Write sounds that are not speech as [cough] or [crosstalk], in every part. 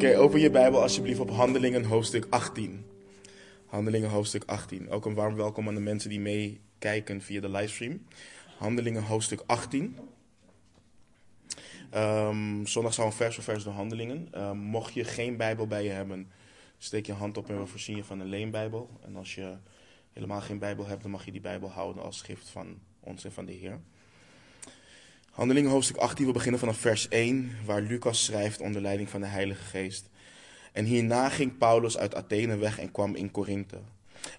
Oké, open je Bijbel alsjeblieft op Handelingen hoofdstuk 18. Handelingen hoofdstuk 18. Ook een warm welkom aan de mensen die meekijken via de livestream. Handelingen hoofdstuk 18. Ehm, zondag zal een vers voor vers door Handelingen. Ehm, mocht je geen Bijbel bij je hebben, steek je hand op en we voorzien je van een leenbijbel. En als je helemaal geen Bijbel hebt, dan mag je die Bijbel houden als gift van ons en van de Heer. Handelingen hoofdstuk 18, we beginnen vanaf vers 1, waar Lucas schrijft onder leiding van de Heilige Geest. En hierna ging Paulus uit Athene weg en kwam in Korinthe.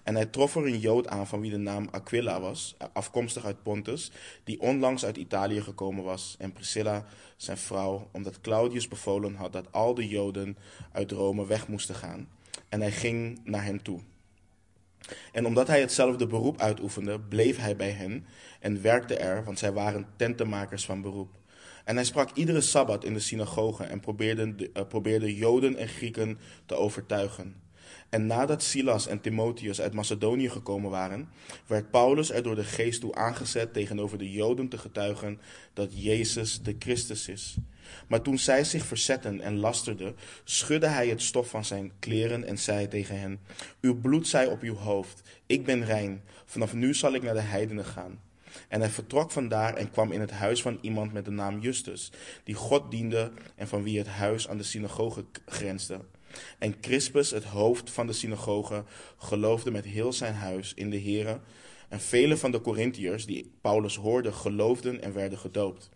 En hij trof er een Jood aan van wie de naam Aquila was, afkomstig uit Pontus, die onlangs uit Italië gekomen was, en Priscilla, zijn vrouw, omdat Claudius bevolen had dat al de Joden uit Rome weg moesten gaan. En hij ging naar hen toe. En omdat hij hetzelfde beroep uitoefende, bleef hij bij hen en werkte er, want zij waren tentenmakers van beroep. En hij sprak iedere sabbat in de synagoge en probeerde, uh, probeerde Joden en Grieken te overtuigen. En nadat Silas en Timotheus uit Macedonië gekomen waren, werd Paulus er door de geest toe aangezet tegenover de Joden te getuigen dat Jezus de Christus is. Maar toen zij zich verzetten en lasterden, schudde hij het stof van zijn kleren en zei tegen hen: Uw bloed zij op uw hoofd, ik ben rein, vanaf nu zal ik naar de heidenen gaan. En hij vertrok vandaar en kwam in het huis van iemand met de naam Justus, die God diende en van wie het huis aan de synagoge grensde. En Crispus, het hoofd van de synagoge, geloofde met heel zijn huis in de Here. En vele van de Corinthiërs die Paulus hoorde, geloofden en werden gedoopt.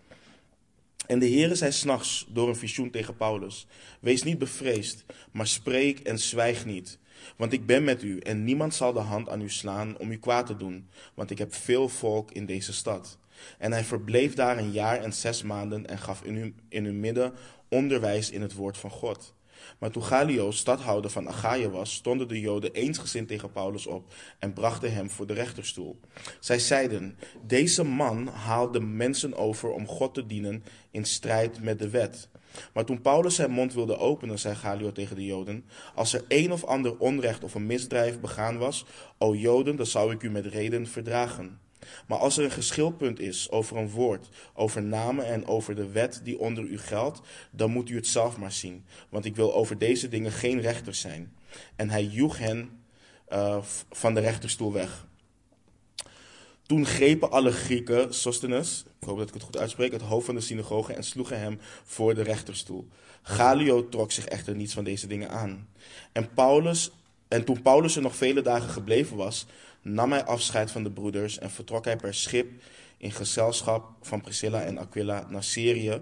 En de Heere zei s'nachts door een visioen tegen Paulus: Wees niet bevreesd, maar spreek en zwijg niet. Want ik ben met u en niemand zal de hand aan u slaan om u kwaad te doen, want ik heb veel volk in deze stad. En hij verbleef daar een jaar en zes maanden en gaf in, u, in hun midden onderwijs in het woord van God. Maar toen Galio stadhouder van Achaia was, stonden de Joden eensgezind tegen Paulus op en brachten hem voor de rechterstoel. Zij zeiden: Deze man haalt de mensen over om God te dienen in strijd met de wet. Maar toen Paulus zijn mond wilde openen, zei Galio tegen de Joden: Als er een of ander onrecht of een misdrijf begaan was, o Joden, dan zou ik u met reden verdragen. Maar als er een geschilpunt is over een woord, over namen en over de wet die onder u geldt, dan moet u het zelf maar zien. Want ik wil over deze dingen geen rechter zijn. En hij joeg hen uh, van de rechterstoel weg. Toen grepen alle Grieken Sostenes, ik hoop dat ik het goed uitspreek, het hoofd van de synagoge en sloegen hem voor de rechterstoel. Galio trok zich echter niets van deze dingen aan. En, Paulus, en toen Paulus er nog vele dagen gebleven was, nam hij afscheid van de broeders en vertrok hij per schip in gezelschap van Priscilla en Aquila naar Syrië,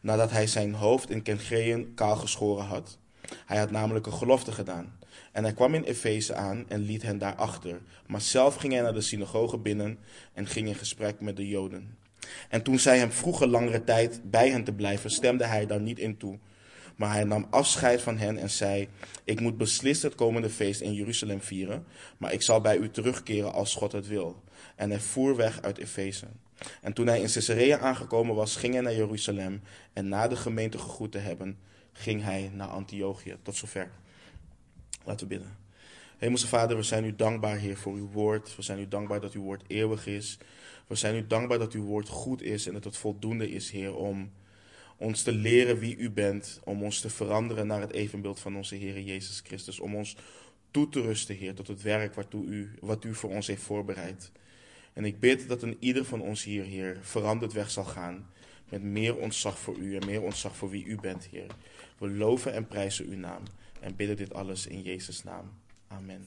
nadat hij zijn hoofd in Kengreën kaal geschoren had. Hij had namelijk een gelofte gedaan. En hij kwam in Efeze aan en liet hen daar achter. Maar zelf ging hij naar de synagoge binnen en ging in gesprek met de Joden. En toen zij hem vroegen langere tijd bij hen te blijven, stemde hij daar niet in toe. Maar hij nam afscheid van hen en zei: Ik moet beslist het komende feest in Jeruzalem vieren, maar ik zal bij u terugkeren als God het wil. En hij voer weg uit Efeze. En toen hij in Caesarea aangekomen was, ging hij naar Jeruzalem. En na de gemeente gegroet te hebben, ging hij naar Antiochië. Tot zover. Laten we bidden. Hemelse Vader, we zijn u dankbaar, Heer, voor uw woord. We zijn u dankbaar dat uw woord eeuwig is. We zijn u dankbaar dat uw woord goed is en dat het voldoende is, Heer, om ons te leren wie u bent, om ons te veranderen naar het evenbeeld van onze Heer Jezus Christus, om ons toe te rusten, Heer, tot het werk waartoe u, wat u voor ons heeft voorbereid. En ik bid dat een ieder van ons hier, Heer, veranderd weg zal gaan met meer ontzag voor u en meer ontzag voor wie u bent, Heer. We loven en prijzen uw naam en bidden dit alles in Jezus' naam. Amen.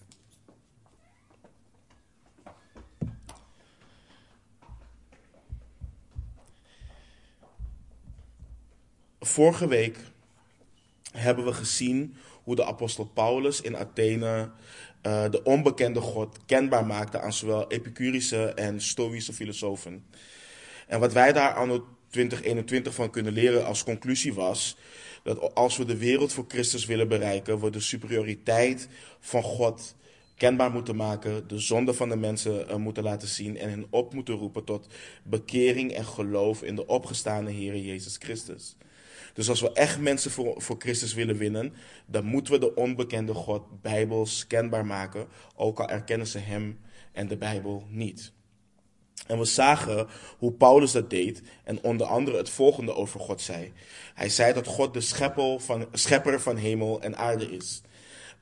Vorige week hebben we gezien hoe de apostel Paulus in Athene uh, de onbekende God kenbaar maakte aan zowel Epicurische en Stoïsche filosofen. En wat wij daar anno 2021 van kunnen leren als conclusie was dat als we de wereld voor Christus willen bereiken, we de superioriteit van God kenbaar moeten maken, de zonde van de mensen uh, moeten laten zien en hen op moeten roepen tot bekering en geloof in de opgestaande Heer Jezus Christus. Dus als we echt mensen voor, voor Christus willen winnen, dan moeten we de onbekende God bijbels kenbaar maken, ook al erkennen ze Hem en de Bijbel niet. En we zagen hoe Paulus dat deed en onder andere het volgende over God zei. Hij zei dat God de van, schepper van hemel en aarde is.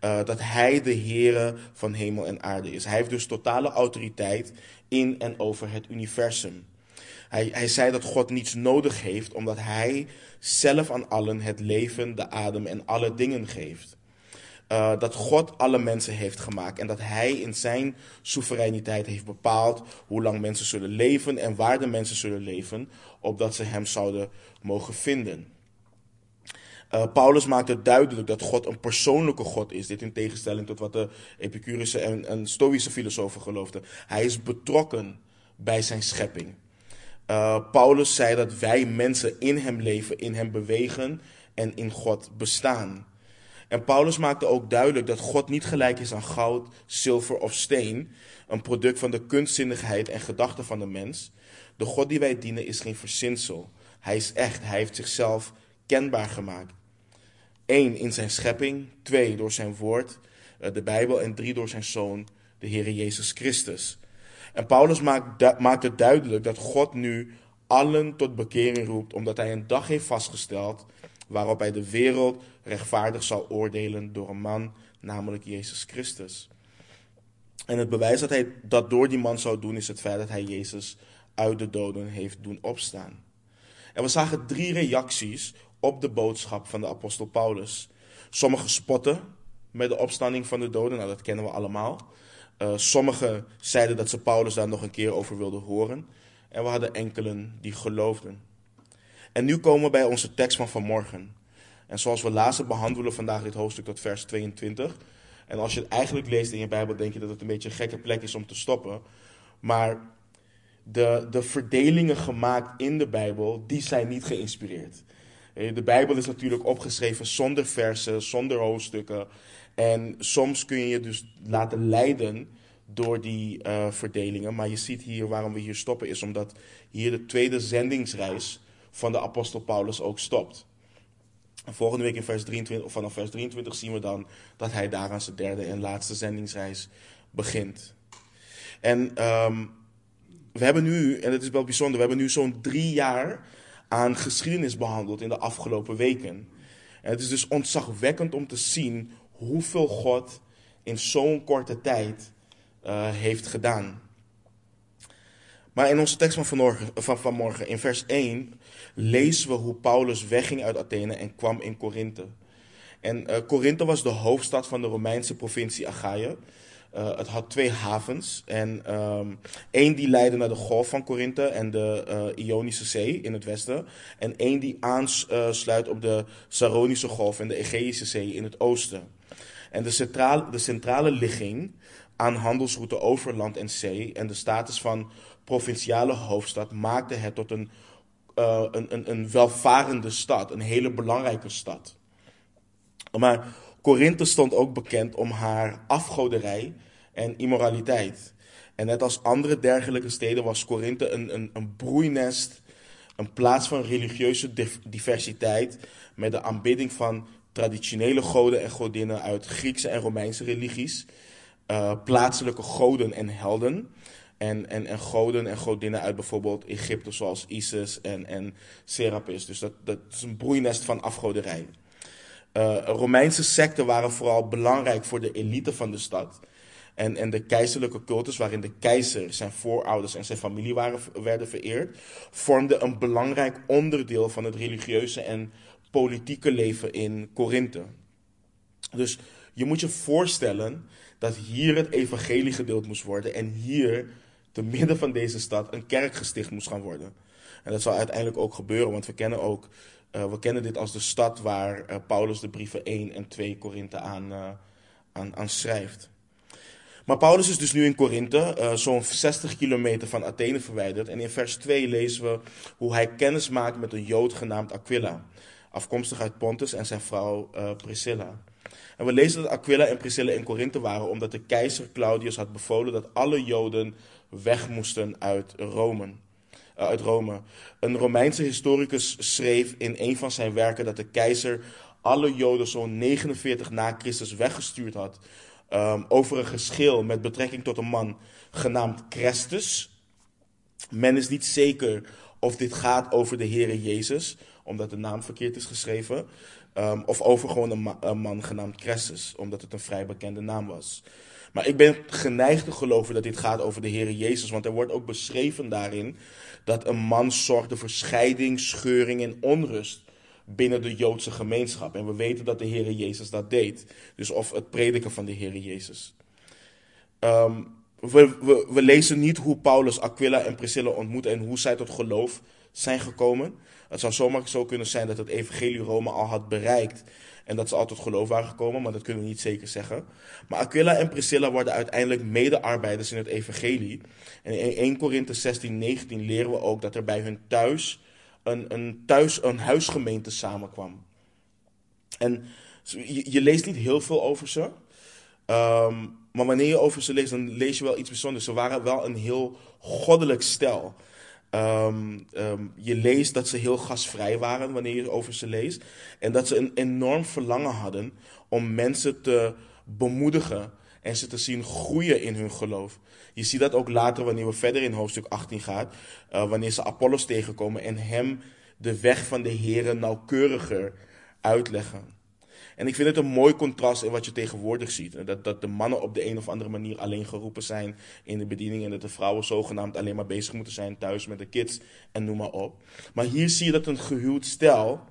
Uh, dat hij de Heere van hemel en aarde is. Hij heeft dus totale autoriteit in en over het universum. Hij, hij zei dat God niets nodig heeft, omdat hij zelf aan allen het leven, de adem en alle dingen geeft. Uh, dat God alle mensen heeft gemaakt en dat Hij in zijn soevereiniteit heeft bepaald hoe lang mensen zullen leven en waar de mensen zullen leven, opdat ze Hem zouden mogen vinden. Uh, Paulus maakt het duidelijk dat God een persoonlijke God is. Dit in tegenstelling tot wat de Epicurische en, en Stoïsche filosofen geloofden. Hij is betrokken bij zijn schepping. Uh, Paulus zei dat wij mensen in hem leven, in hem bewegen en in God bestaan. En Paulus maakte ook duidelijk dat God niet gelijk is aan goud, zilver of steen, een product van de kunstzinnigheid en gedachten van de mens. De God die wij dienen is geen verzinsel. Hij is echt, hij heeft zichzelf kenbaar gemaakt. Eén, in zijn schepping. Twee, door zijn woord, eh, de Bijbel. En drie, door zijn zoon, de Heer Jezus Christus. En Paulus maakt, maakt het duidelijk dat God nu allen tot bekering roept, omdat hij een dag heeft vastgesteld waarop hij de wereld rechtvaardig zal oordelen door een man, namelijk Jezus Christus. En het bewijs dat hij dat door die man zou doen, is het feit dat hij Jezus uit de doden heeft doen opstaan. En we zagen drie reacties op de boodschap van de apostel Paulus. Sommigen spotten met de opstanding van de doden, nou dat kennen we allemaal. Uh, sommigen zeiden dat ze Paulus daar nog een keer over wilden horen. En we hadden enkelen die geloofden. En nu komen we bij onze tekst van vanmorgen. En zoals we lazen, behandelen vandaag dit hoofdstuk tot vers 22. En als je het eigenlijk leest in je Bijbel, denk je dat het een beetje een gekke plek is om te stoppen. Maar de, de verdelingen gemaakt in de Bijbel, die zijn niet geïnspireerd. Eh, de Bijbel is natuurlijk opgeschreven zonder versen, zonder hoofdstukken. En soms kun je je dus laten leiden door die uh, verdelingen. Maar je ziet hier waarom we hier stoppen, is omdat hier de tweede zendingsreis van de apostel Paulus ook stopt. En volgende week in vers 23, of vanaf vers 23 zien we dan dat hij daar aan zijn derde en laatste zendingsreis begint. En um, we hebben nu, en het is wel bijzonder, we hebben nu zo'n drie jaar aan geschiedenis behandeld in de afgelopen weken. En het is dus ontzagwekkend om te zien hoeveel God in zo'n korte tijd uh, heeft gedaan. Maar in onze tekst van van vanmorgen, in vers 1, lezen we hoe Paulus wegging uit Athene en kwam in Korinthe. En uh, Korinthe was de hoofdstad van de Romeinse provincie Achaia. Uh, het had twee havens. En um, één die leidde naar de golf van Korinthe en de uh, Ionische Zee in het westen. En één die aansluit op de Saronische golf en de Egeïsche Zee in het oosten. En de centrale, de centrale ligging aan handelsroute over land en zee en de status van provinciale hoofdstad maakte het tot een, uh, een, een, een welvarende stad, een hele belangrijke stad. Maar Korinthe stond ook bekend om haar afgoderij en immoraliteit. En net als andere dergelijke steden was Korinthe een, een, een broeinest, een plaats van religieuze diversiteit met de aanbidding van traditionele goden en godinnen uit Griekse en Romeinse religies, uh, plaatselijke goden en helden. En, en, en goden en godinnen uit bijvoorbeeld Egypte, zoals Isis en, en Serapis. Dus dat, dat is een broeinest van afgoderij. Uh, Romeinse secten waren vooral belangrijk voor de elite van de stad. En, en de keizerlijke cultus, waarin de keizer, zijn voorouders en zijn familie waren, werden vereerd, vormde een belangrijk onderdeel van het religieuze en politieke leven in Korinthe. Dus je moet je voorstellen dat hier het evangelie gedeeld moest worden en hier, te midden van deze stad, een kerk gesticht moest gaan worden. En dat zal uiteindelijk ook gebeuren, want we kennen ook, uh, we kennen dit als de stad waar uh, Paulus de brieven 1 en 2 Korinthe aan, uh, aan, aan schrijft. Maar Paulus is dus nu in Korinthe, zo'n 60 kilometer van Athene verwijderd. En in vers 2 lezen we hoe hij kennis maakt met een Jood genaamd Aquila afkomstig uit Pontus en zijn vrouw Priscilla. En we lezen dat Aquila en Priscilla in Korinthe waren omdat de keizer Claudius had bevolen dat alle Joden weg moesten uit Rome. Uh, uit Rome. Een Romeinse historicus schreef in een van zijn werken dat de keizer alle Joden zo'n 49 na Christus weggestuurd had um, over een geschil met betrekking tot een man genaamd Chrestus. Men is niet zeker of dit gaat over de Heere Jezus, omdat de naam verkeerd is geschreven. Um, of over gewoon een, een, man genaamd Cressus, omdat het een vrij bekende naam was. Maar ik ben geneigd te geloven dat dit gaat over de Heere Jezus, want er wordt ook beschreven daarin dat een man zorgde voor scheiding, scheuring en onrust binnen de Joodse gemeenschap. En we weten dat de Heere Jezus dat deed. Dus of het prediken van de Heere Jezus. Um, we, we, we, lezen niet hoe Paulus Aquila en Priscilla ontmoette en hoe zij tot geloof zijn gekomen. Het zou zomaar zo kunnen zijn dat het evangelie Rome al had bereikt en dat ze al tot geloof waren gekomen, maar dat kunnen we niet zeker zeggen. Maar Aquila en Priscilla worden uiteindelijk medearbeiders in het evangelie. En in 1 Korinthe 16, 19 leren we ook dat er bij hun thuis een, een, thuis, een huisgemeente samenkwam. En je, leest niet heel veel over ze. Um, maar wanneer je over ze leest, dan lees je wel iets bijzonders. Ze waren wel een heel goddelijk stel. Um, um, je leest dat ze heel gasvrij waren wanneer je over ze leest. En dat ze een enorm verlangen hadden om mensen te bemoedigen en ze te zien groeien in hun geloof. Je ziet dat ook later wanneer we verder in hoofdstuk 18 gaan. Uh, wanneer ze Apollos tegenkomen en hem de weg van de Here nauwkeuriger uitleggen. En ik vind het een mooi contrast in wat je tegenwoordig ziet. Dat, dat de mannen op de een of andere manier alleen geroepen zijn in de bediening. En dat de vrouwen zogenaamd alleen maar bezig moeten zijn thuis met de kids en noem maar op. Maar hier zie je dat een gehuwd stel,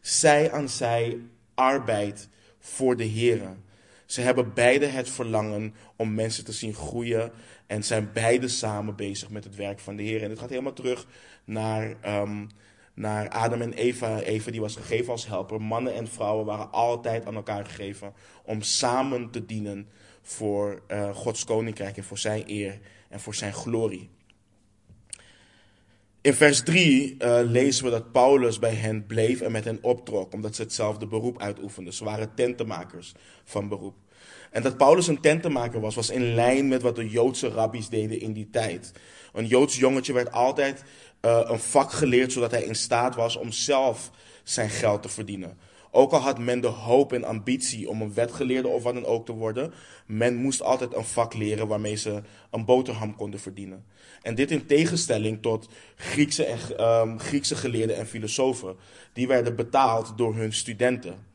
zij aan zij arbeidt voor de heren. Ze hebben beide het verlangen om mensen te zien groeien. En zijn beide samen bezig met het werk van de Heer. En het gaat helemaal terug naar um, naar Adam en Eva. Eva die was gegeven als helper. Mannen en vrouwen waren altijd aan elkaar gegeven om samen te dienen voor uh, Gods koninkrijk en voor zijn eer en voor zijn glorie. In vers 3 uh, eh, lezen we dat Paulus bij hen bleef en met hen optrok, omdat ze hetzelfde beroep uitoefenden. Ze waren tentenmakers van beroep. En dat Paulus een tentenmaker was, was in lijn met wat de Joodse rabbies deden in die tijd. Een Joods jongetje werd altijd uh, een vak geleerd zodat hij in staat was om zelf zijn geld te verdienen. Ook al had men de hoop en ambitie om een wetgeleerde of wat dan ook te worden, men moest altijd een vak leren waarmee ze een boterham konden verdienen. En dit in tegenstelling tot Griekse, en, um, Griekse geleerden en filosofen. Die werden betaald door hun studenten.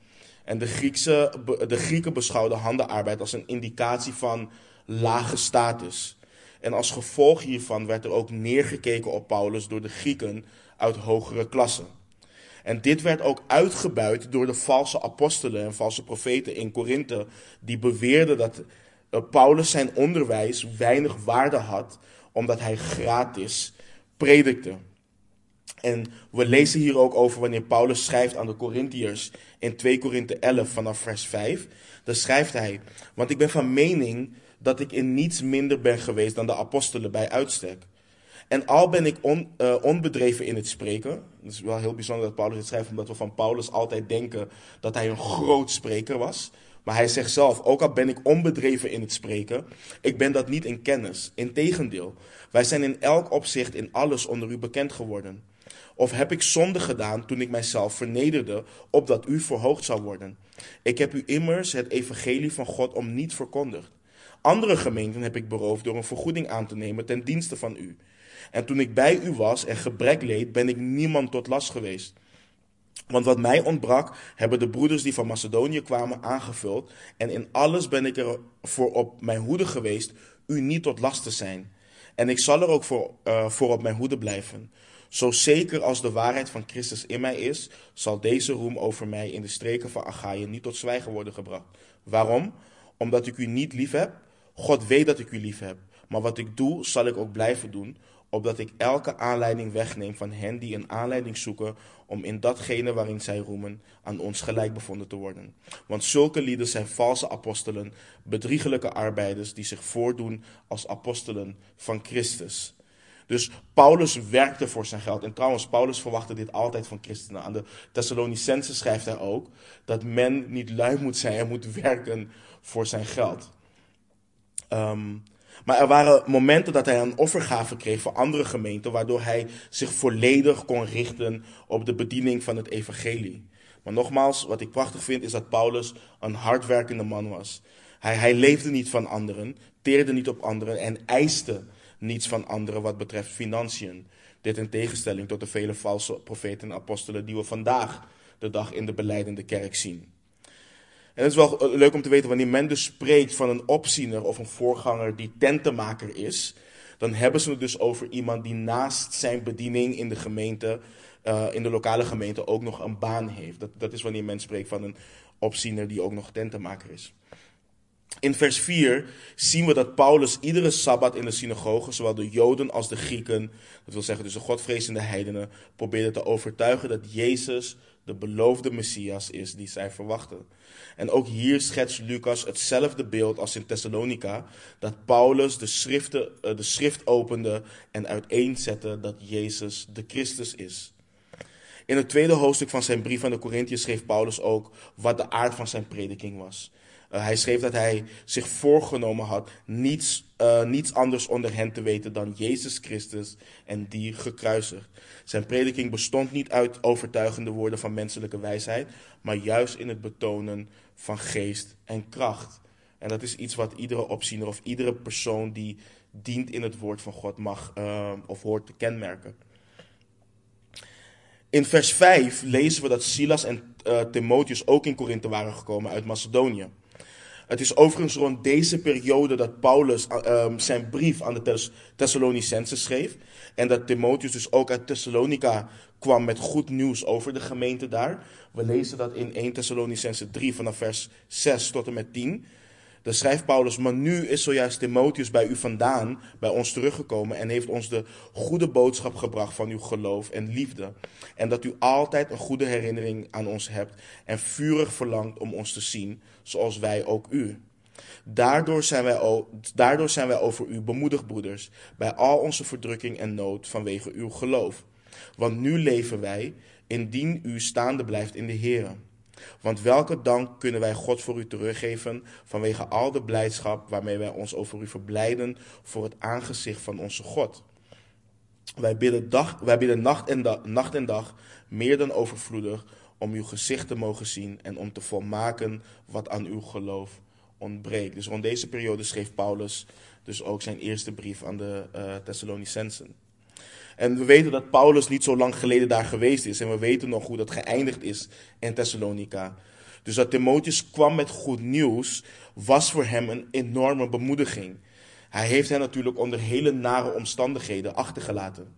En de, Griekse, de Grieken beschouwden handenarbeid als een indicatie van lage status. En als gevolg hiervan werd er ook neergekeken op Paulus door de Grieken uit hogere klassen. En dit werd ook uitgebuit door de valse apostelen en valse profeten in Korinthe, die beweerden dat eh, Paulus zijn onderwijs weinig waarde had, omdat hij gratis predikte. En we lezen hier ook over wanneer Paulus schrijft aan de Corinthiërs in 2 Korinthe 11 vanaf vers 5. Dan schrijft hij, want ik ben van mening dat ik in niets minder ben geweest dan de apostelen bij uitstek. En al ben ik uh, onbedreven in het spreken. Het is wel heel bijzonder dat Paulus dit schrijft, omdat we van Paulus altijd denken dat hij een groot spreker was. Maar hij zegt zelf, ook al ben ik onbedreven in het spreken, ik ben dat niet in kennis. Integendeel, wij zijn in elk opzicht in alles onder u bekend geworden. Of heb ik zonde gedaan toen ik mijzelf vernederde, opdat u verhoogd zou worden? Ik heb u immers het evangelie van God om niet verkondigd. Andere gemeenten heb ik beroofd door een vergoeding aan te nemen ten dienste van u. En toen ik bij u was en gebrek leed, ben ik niemand tot last geweest. Want wat mij ontbrak, hebben de broeders die van Macedonië kwamen aangevuld. En in alles ben ik er voor op mijn hoede geweest, u niet tot last te zijn. En ik zal er ook voor, uh, voor op mijn hoede blijven. Zo zeker als de waarheid van Christus in mij is, zal deze roem over mij in de streken van Achaïe niet tot zwijgen worden gebracht. Waarom? Omdat ik u niet lief heb, God weet dat ik u lief heb. Maar wat ik doe, zal ik ook blijven doen, opdat ik elke aanleiding wegneem van hen die een aanleiding zoeken om in datgene waarin zij roemen aan ons gelijk bevonden te worden. Want zulke lieden zijn valse apostelen, bedriegelijke arbeiders die zich voordoen als apostelen van Christus. Dus Paulus werkte voor zijn geld. En trouwens, Paulus verwachtte dit altijd van christenen. Aan de Thessalonicense schrijft hij ook dat men niet lui moet zijn en moet werken voor zijn geld. Um, maar er waren momenten dat hij een offergave kreeg voor andere gemeenten, waardoor hij zich volledig kon richten op de bediening van het evangelie. Maar nogmaals, wat ik prachtig vind, is dat Paulus een hardwerkende man was. Hij, hij leefde niet van anderen, teerde niet op anderen en eiste niets van anderen wat betreft financiën. Dit in tegenstelling tot de vele valse profeten en apostelen die we vandaag de dag in de beleidende kerk zien. En het is wel eh, leuk om te weten, wanneer men dus spreekt van een opziener of een voorganger die tentenmaker is, dan hebben ze het dus over iemand die naast zijn bediening in de gemeente, uh, in de lokale gemeente, ook nog een baan heeft. Dat, dat is wanneer men spreekt van een opziener die ook nog tentenmaker is. In vers 4 zien we dat Paulus iedere sabbat in de synagoge, zowel de Joden als de Grieken, dat wil zeggen dus de godvrezende heidenen, probeerde te overtuigen dat Jezus de beloofde Messias is die zij verwachten. En ook hier schetst Lucas hetzelfde beeld als in Thessalonica, dat Paulus de, schriften, eh, de schrift opende en uiteenzette dat Jezus de Christus is. In het tweede hoofdstuk van zijn brief aan de Corinthiërs schreef Paulus ook wat de aard van zijn prediking was. Uh, hij schreef dat hij zich voorgenomen had niets, uh, niets anders onder hen te weten dan Jezus Christus en die gekruisigd. Zijn prediking bestond niet uit overtuigende woorden van menselijke wijsheid, maar juist in het betonen van geest en kracht. En dat is iets wat iedere opziener of iedere persoon die dient in het woord van God mag uh, of hoort te kenmerken. In vers 5 lezen we dat Silas en uh, Timotheus ook in Korinthe waren gekomen uit Macedonië. Het is overigens rond deze periode dat Paulus uh, zijn brief aan de Thess schreef. En dat Timotheus dus ook uit Thessalonica kwam met goed nieuws over de gemeente daar. We lezen dat in 1 Thessalonicense 3 vanaf vers 6 tot en met 10. Dan schrijft Paulus, maar nu is zojuist Timotheus bij u vandaan, bij ons teruggekomen en heeft ons de goede boodschap gebracht van uw geloof en liefde. En dat u altijd een goede herinnering aan ons hebt en vurig verlangt om ons te zien, zoals wij ook u. Daardoor zijn, wij, daardoor zijn wij over u bemoedigd, broeders, bij al onze verdrukking en nood vanwege uw geloof. Want nu leven wij, indien u staande blijft in de Heer. Want welke dank kunnen wij God voor u teruggeven vanwege al de blijdschap waarmee wij ons over u verblijden voor het aangezicht van onze God? Wij bidden, dag, wij bidden nacht, en dag, nacht en dag meer dan overvloedig om uw gezicht te mogen zien en om te volmaken wat aan uw geloof ontbreekt. Dus rond deze periode schreef Paulus dus ook zijn eerste brief aan de uh, Thessalonicensen. En we weten dat Paulus niet zo lang geleden daar geweest is. En we weten nog hoe dat geëindigd is in Thessalonica. Dus dat Timotheus kwam met goed nieuws, was voor hem een enorme bemoediging. Hij heeft hen natuurlijk onder hele nare omstandigheden achtergelaten.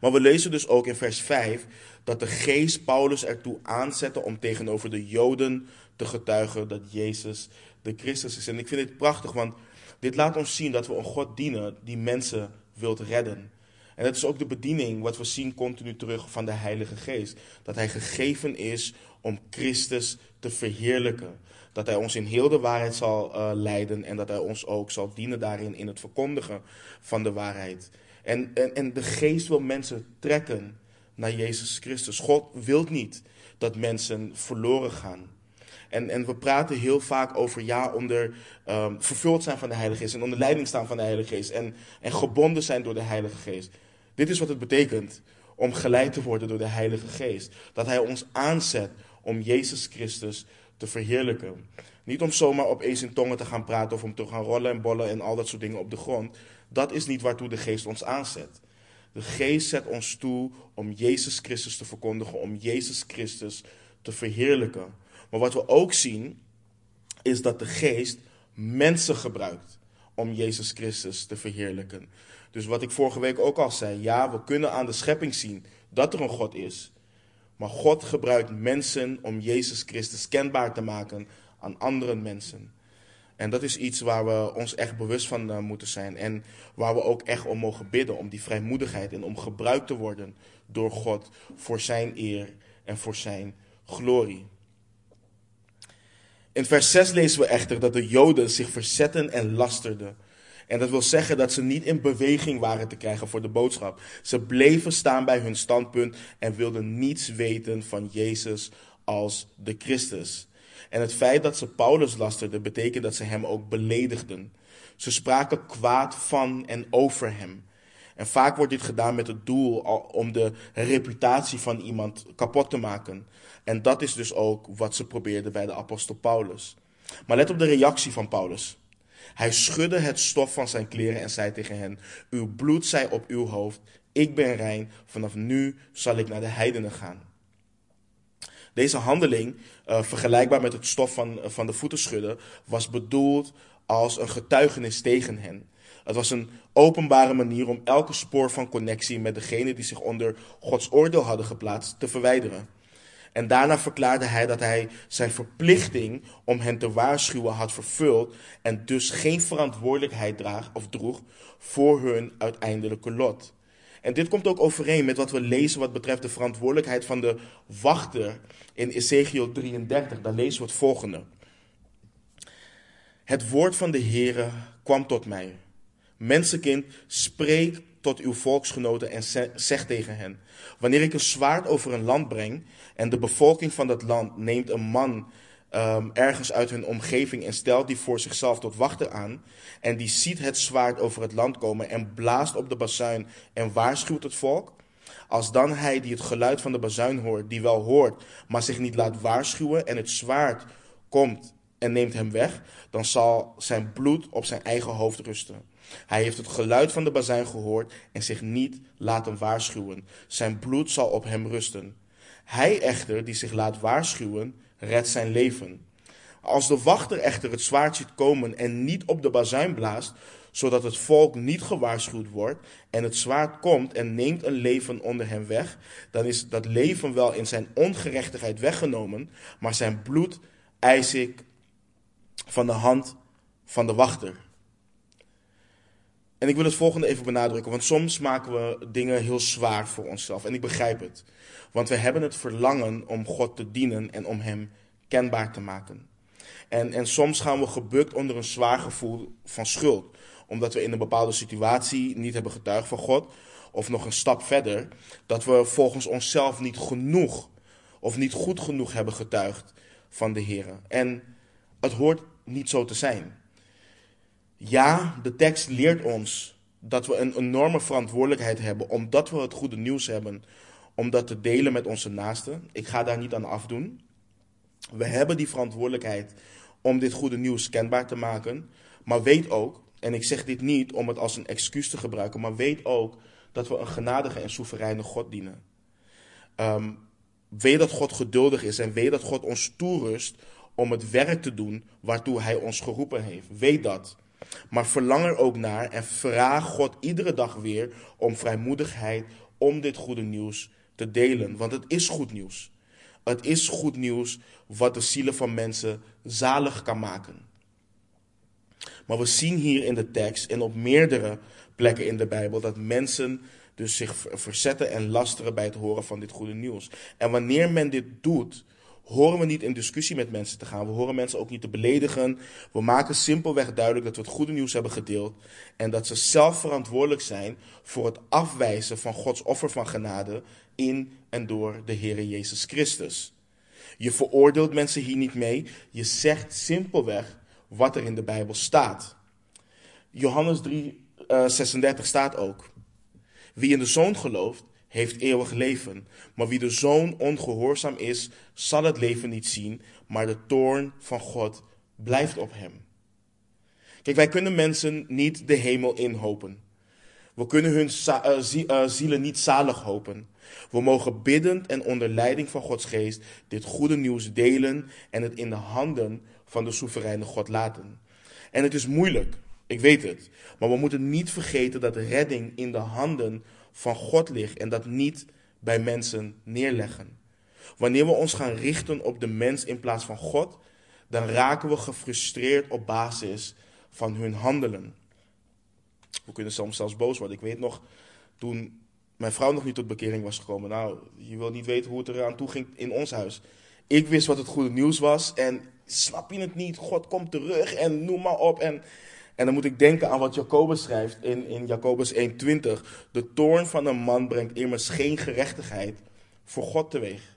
Maar we lezen dus ook in vers 5 dat de geest Paulus ertoe aanzette om tegenover de Joden te getuigen dat Jezus de Christus is. En ik vind dit prachtig, want dit laat ons zien dat we een God dienen die mensen wilt redden. En dat is ook de bediening wat we zien continu terug van de Heilige Geest. Dat Hij gegeven is om Christus te verheerlijken. Dat Hij ons in heel de waarheid zal uh, leiden en dat Hij ons ook zal dienen daarin in het verkondigen van de waarheid. En, en, en de Geest wil mensen trekken naar Jezus Christus. God wil niet dat mensen verloren gaan. En, en we praten heel vaak over ja, onder um, vervuld zijn van de Heilige Geest en onder leiding staan van de Heilige Geest en, en gebonden zijn door de Heilige Geest. Dit is wat het betekent om geleid te worden door de Heilige Geest. Dat Hij ons aanzet om Jezus Christus te verheerlijken. Niet om zomaar opeens in tongen te gaan praten of om te gaan rollen en bollen en al dat soort dingen op de grond. Dat is niet waartoe de Geest ons aanzet. De Geest zet ons toe om Jezus Christus te verkondigen, om Jezus Christus te verheerlijken. Maar wat we ook zien, is dat de Geest mensen gebruikt om Jezus Christus te verheerlijken. Dus wat ik vorige week ook al zei, ja, we kunnen aan de schepping zien dat er een God is. Maar God gebruikt mensen om Jezus Christus kenbaar te maken aan andere mensen. En dat is iets waar we ons echt bewust van uh, moeten zijn. En waar we ook echt om mogen bidden. Om die vrijmoedigheid en om gebruikt te worden door God voor zijn eer en voor zijn glorie. In vers 6 lezen we echter dat de Joden zich verzetten en lasterden. En dat wil zeggen dat ze niet in beweging waren te krijgen voor de boodschap. Ze bleven staan bij hun standpunt en wilden niets weten van Jezus als de Christus. En het feit dat ze Paulus lasterden, betekent dat ze hem ook beledigden. Ze spraken kwaad van en over hem. En vaak wordt dit gedaan met het doel om de reputatie van iemand kapot te maken. En dat is dus ook wat ze probeerden bij de apostel Paulus. Maar let op de reactie van Paulus. Hij schudde het stof van zijn kleren en zei tegen hen: Uw bloed zij op uw hoofd. Ik ben rein. Vanaf nu zal ik naar de heidenen gaan. Deze handeling, uh, vergelijkbaar met het stof van, van de voeten schudden, was bedoeld als een getuigenis tegen hen. Het was een openbare manier om elke spoor van connectie met degene die zich onder Gods oordeel hadden geplaatst te verwijderen. En daarna verklaarde hij dat hij zijn verplichting om hen te waarschuwen had vervuld en dus geen verantwoordelijkheid draag, of droeg voor hun uiteindelijke lot. En dit komt ook overeen met wat we lezen wat betreft de verantwoordelijkheid van de wachter in Ezekiel 33. Daar lezen we het volgende. Het woord van de Heere kwam tot mij. Mensenkind, spreek tot uw volksgenoten en zeg tegen hen: Wanneer ik een zwaard over een land breng en de bevolking van dat land neemt een man um, ergens uit hun omgeving en stelt die voor zichzelf tot wachter aan, en die ziet het zwaard over het land komen en blaast op de bazuin en waarschuwt het volk, als dan hij die het geluid van de bazuin hoort, die wel hoort, maar zich niet laat waarschuwen en het zwaard komt en neemt hem weg, dan zal zijn bloed op zijn eigen hoofd rusten. Hij heeft het geluid van de bazuin gehoord en zich niet laten waarschuwen. Zijn bloed zal op hem rusten. Hij echter, die zich laat waarschuwen, redt zijn leven. Als de wachter echter het zwaard ziet komen en niet op de bazuin blaast, zodat het volk niet gewaarschuwd wordt, en het zwaard komt en neemt een leven onder hem weg, dan is dat leven wel in zijn ongerechtigheid weggenomen, maar zijn bloed eis ik van de hand van de wachter. En ik wil het volgende even benadrukken, want soms maken we dingen heel zwaar voor onszelf. En ik begrijp het. Want we hebben het verlangen om God te dienen en om Hem kenbaar te maken. En, en soms gaan we gebukt onder een zwaar gevoel van schuld. Omdat we in een bepaalde situatie niet hebben getuigd van God. Of nog een stap verder, dat we volgens onszelf niet genoeg of niet goed genoeg hebben getuigd van de Heer. En het hoort niet zo te zijn. Ja, de tekst leert ons dat we een enorme verantwoordelijkheid hebben, omdat we het goede nieuws hebben, om dat te delen met onze naasten. Ik ga daar niet aan afdoen. We hebben die verantwoordelijkheid om dit goede nieuws kenbaar te maken. Maar weet ook, en ik zeg dit niet om het als een excuus te gebruiken, maar weet ook dat we een genadige en soevereine God dienen. Um, weet dat God geduldig is en weet dat God ons toerust om het werk te doen waartoe Hij ons geroepen heeft. Weet dat. Maar verlang er ook naar en vraag God iedere dag weer om vrijmoedigheid om dit goede nieuws te delen. Want het is goed nieuws. Het is goed nieuws wat de zielen van mensen zalig kan maken. Maar we zien hier in de tekst en op meerdere plekken in de Bijbel dat mensen dus zich verzetten en lasteren bij het horen van dit goede nieuws. En wanneer men dit doet, horen we niet in discussie met mensen te gaan. We horen mensen ook niet te beledigen. We maken simpelweg duidelijk dat we het goede nieuws hebben gedeeld. En dat ze zelf verantwoordelijk zijn voor het afwijzen van Gods offer van genade in en door de Heer Jezus Christus. Je veroordeelt mensen hier niet mee. Je zegt simpelweg wat er in de Bijbel staat. Johannes 3, 36 eh, staat ook. Wie in de zoon gelooft, heeft eeuwig leven. Maar wie de zoon ongehoorzaam is, zal het leven niet zien, maar de toorn van God blijft op hem. Kijk, wij kunnen mensen niet de hemel inhopen. We kunnen hun eh, eh, zielen niet zalig hopen. We mogen biddend en onder leiding van Gods geest dit goede nieuws delen en het in de handen van de soevereine God laten. En het is moeilijk, ik weet het. Maar we moeten niet vergeten dat redding in de handen van God ligt en dat niet bij mensen neerleggen. Wanneer we ons gaan richten op de mens in plaats van God, dan raken we gefrustreerd op basis van hun handelen. We kunnen soms zelfs boos worden. Ik weet nog, toen mijn vrouw nog niet tot bekering was gekomen. Nou, je wil niet weten hoe het eraan toe ging in ons huis. Ik wist wat het goede nieuws was en snap je het niet? God komt terug en noem maar op. En en dan moet ik denken aan wat Jacobus schrijft in, in Jacobus 1:20. De toorn van een man brengt immers geen gerechtigheid voor God teweeg.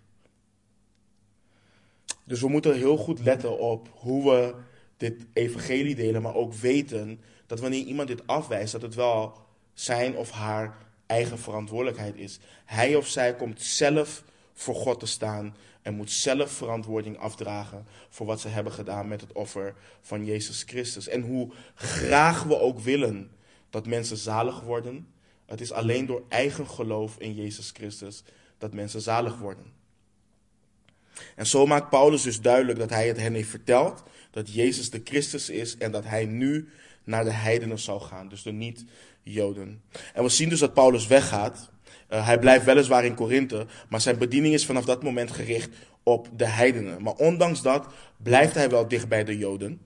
Dus we moeten heel goed letten op hoe we dit evangelie delen, maar ook weten dat wanneer iemand dit afwijst, dat het wel zijn of haar eigen verantwoordelijkheid is. Hij of zij komt zelf voor God te staan en moet zelf verantwoording afdragen voor wat ze hebben gedaan met het offer van Jezus Christus. En hoe graag we ook willen dat mensen zalig worden, het is alleen door eigen geloof in Jezus Christus dat mensen zalig worden. En zo maakt Paulus dus duidelijk dat hij het hen heeft verteld, dat Jezus de Christus is en dat hij nu naar de heidenen zal gaan, dus de niet-Joden. En we zien dus dat Paulus weggaat. Uh, hij blijft weliswaar in Korinthe, maar zijn bediening is vanaf dat moment gericht op de heidenen. Maar ondanks dat blijft hij wel dicht bij de Joden.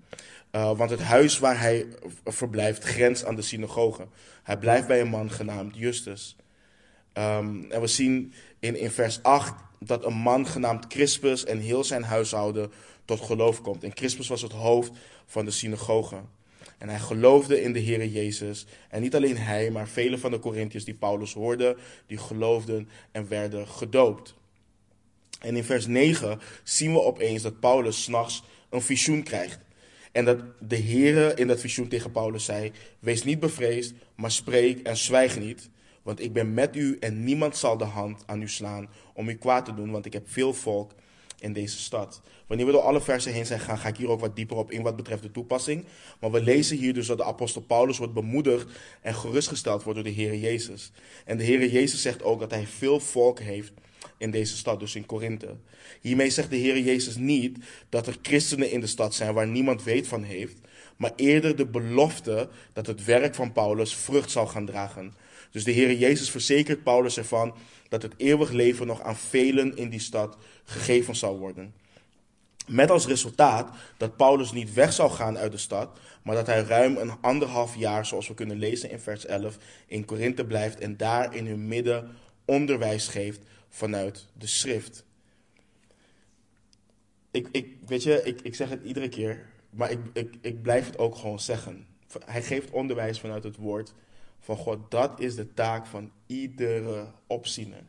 Uh, want het huis waar hij verblijft grenst aan de synagoge. Hij blijft bij een man genaamd Justus. Um, en we zien in, in vers 8 dat een man genaamd Crispus en heel zijn huishouden tot geloof komt. En Crispus was het hoofd van de synagoge. En hij geloofde in de Heer Jezus. En niet alleen hij, maar vele van de Corinthiërs die Paulus hoorden, die geloofden en werden gedoopt. En in vers 9 zien we opeens dat Paulus s'nachts een visioen krijgt. En dat de Heer in dat visioen tegen Paulus zei: Wees niet bevreesd, maar spreek en zwijg niet. Want ik ben met u en niemand zal de hand aan u slaan om u kwaad te doen, want ik heb veel volk in deze stad. Wanneer we door alle versen heen zijn gaan, ga ik hier ook wat dieper op in wat betreft de toepassing. Maar we lezen hier dus dat de apostel Paulus wordt bemoedigd en gerustgesteld wordt door de Heer Jezus. En de Heer Jezus zegt ook dat hij veel volk heeft in deze stad, dus in Korinthe. Hiermee zegt de Heer Jezus niet dat er christenen in de stad zijn waar niemand weet van heeft, maar eerder de belofte dat het werk van Paulus vrucht zal gaan dragen. Dus de Heer Jezus verzekert Paulus ervan dat het eeuwig leven nog aan velen in die stad gegeven zal worden. Met als resultaat dat Paulus niet weg zal gaan uit de stad, maar dat hij ruim een anderhalf jaar, zoals we kunnen lezen in vers 11, in Korinthe blijft en daar in hun midden onderwijs geeft vanuit de schrift. Ik, ik, weet je, ik, ik zeg het iedere keer, maar ik, ik, ik blijf het ook gewoon zeggen. Hij geeft onderwijs vanuit het woord van God. Dat is de taak van iedere opziener.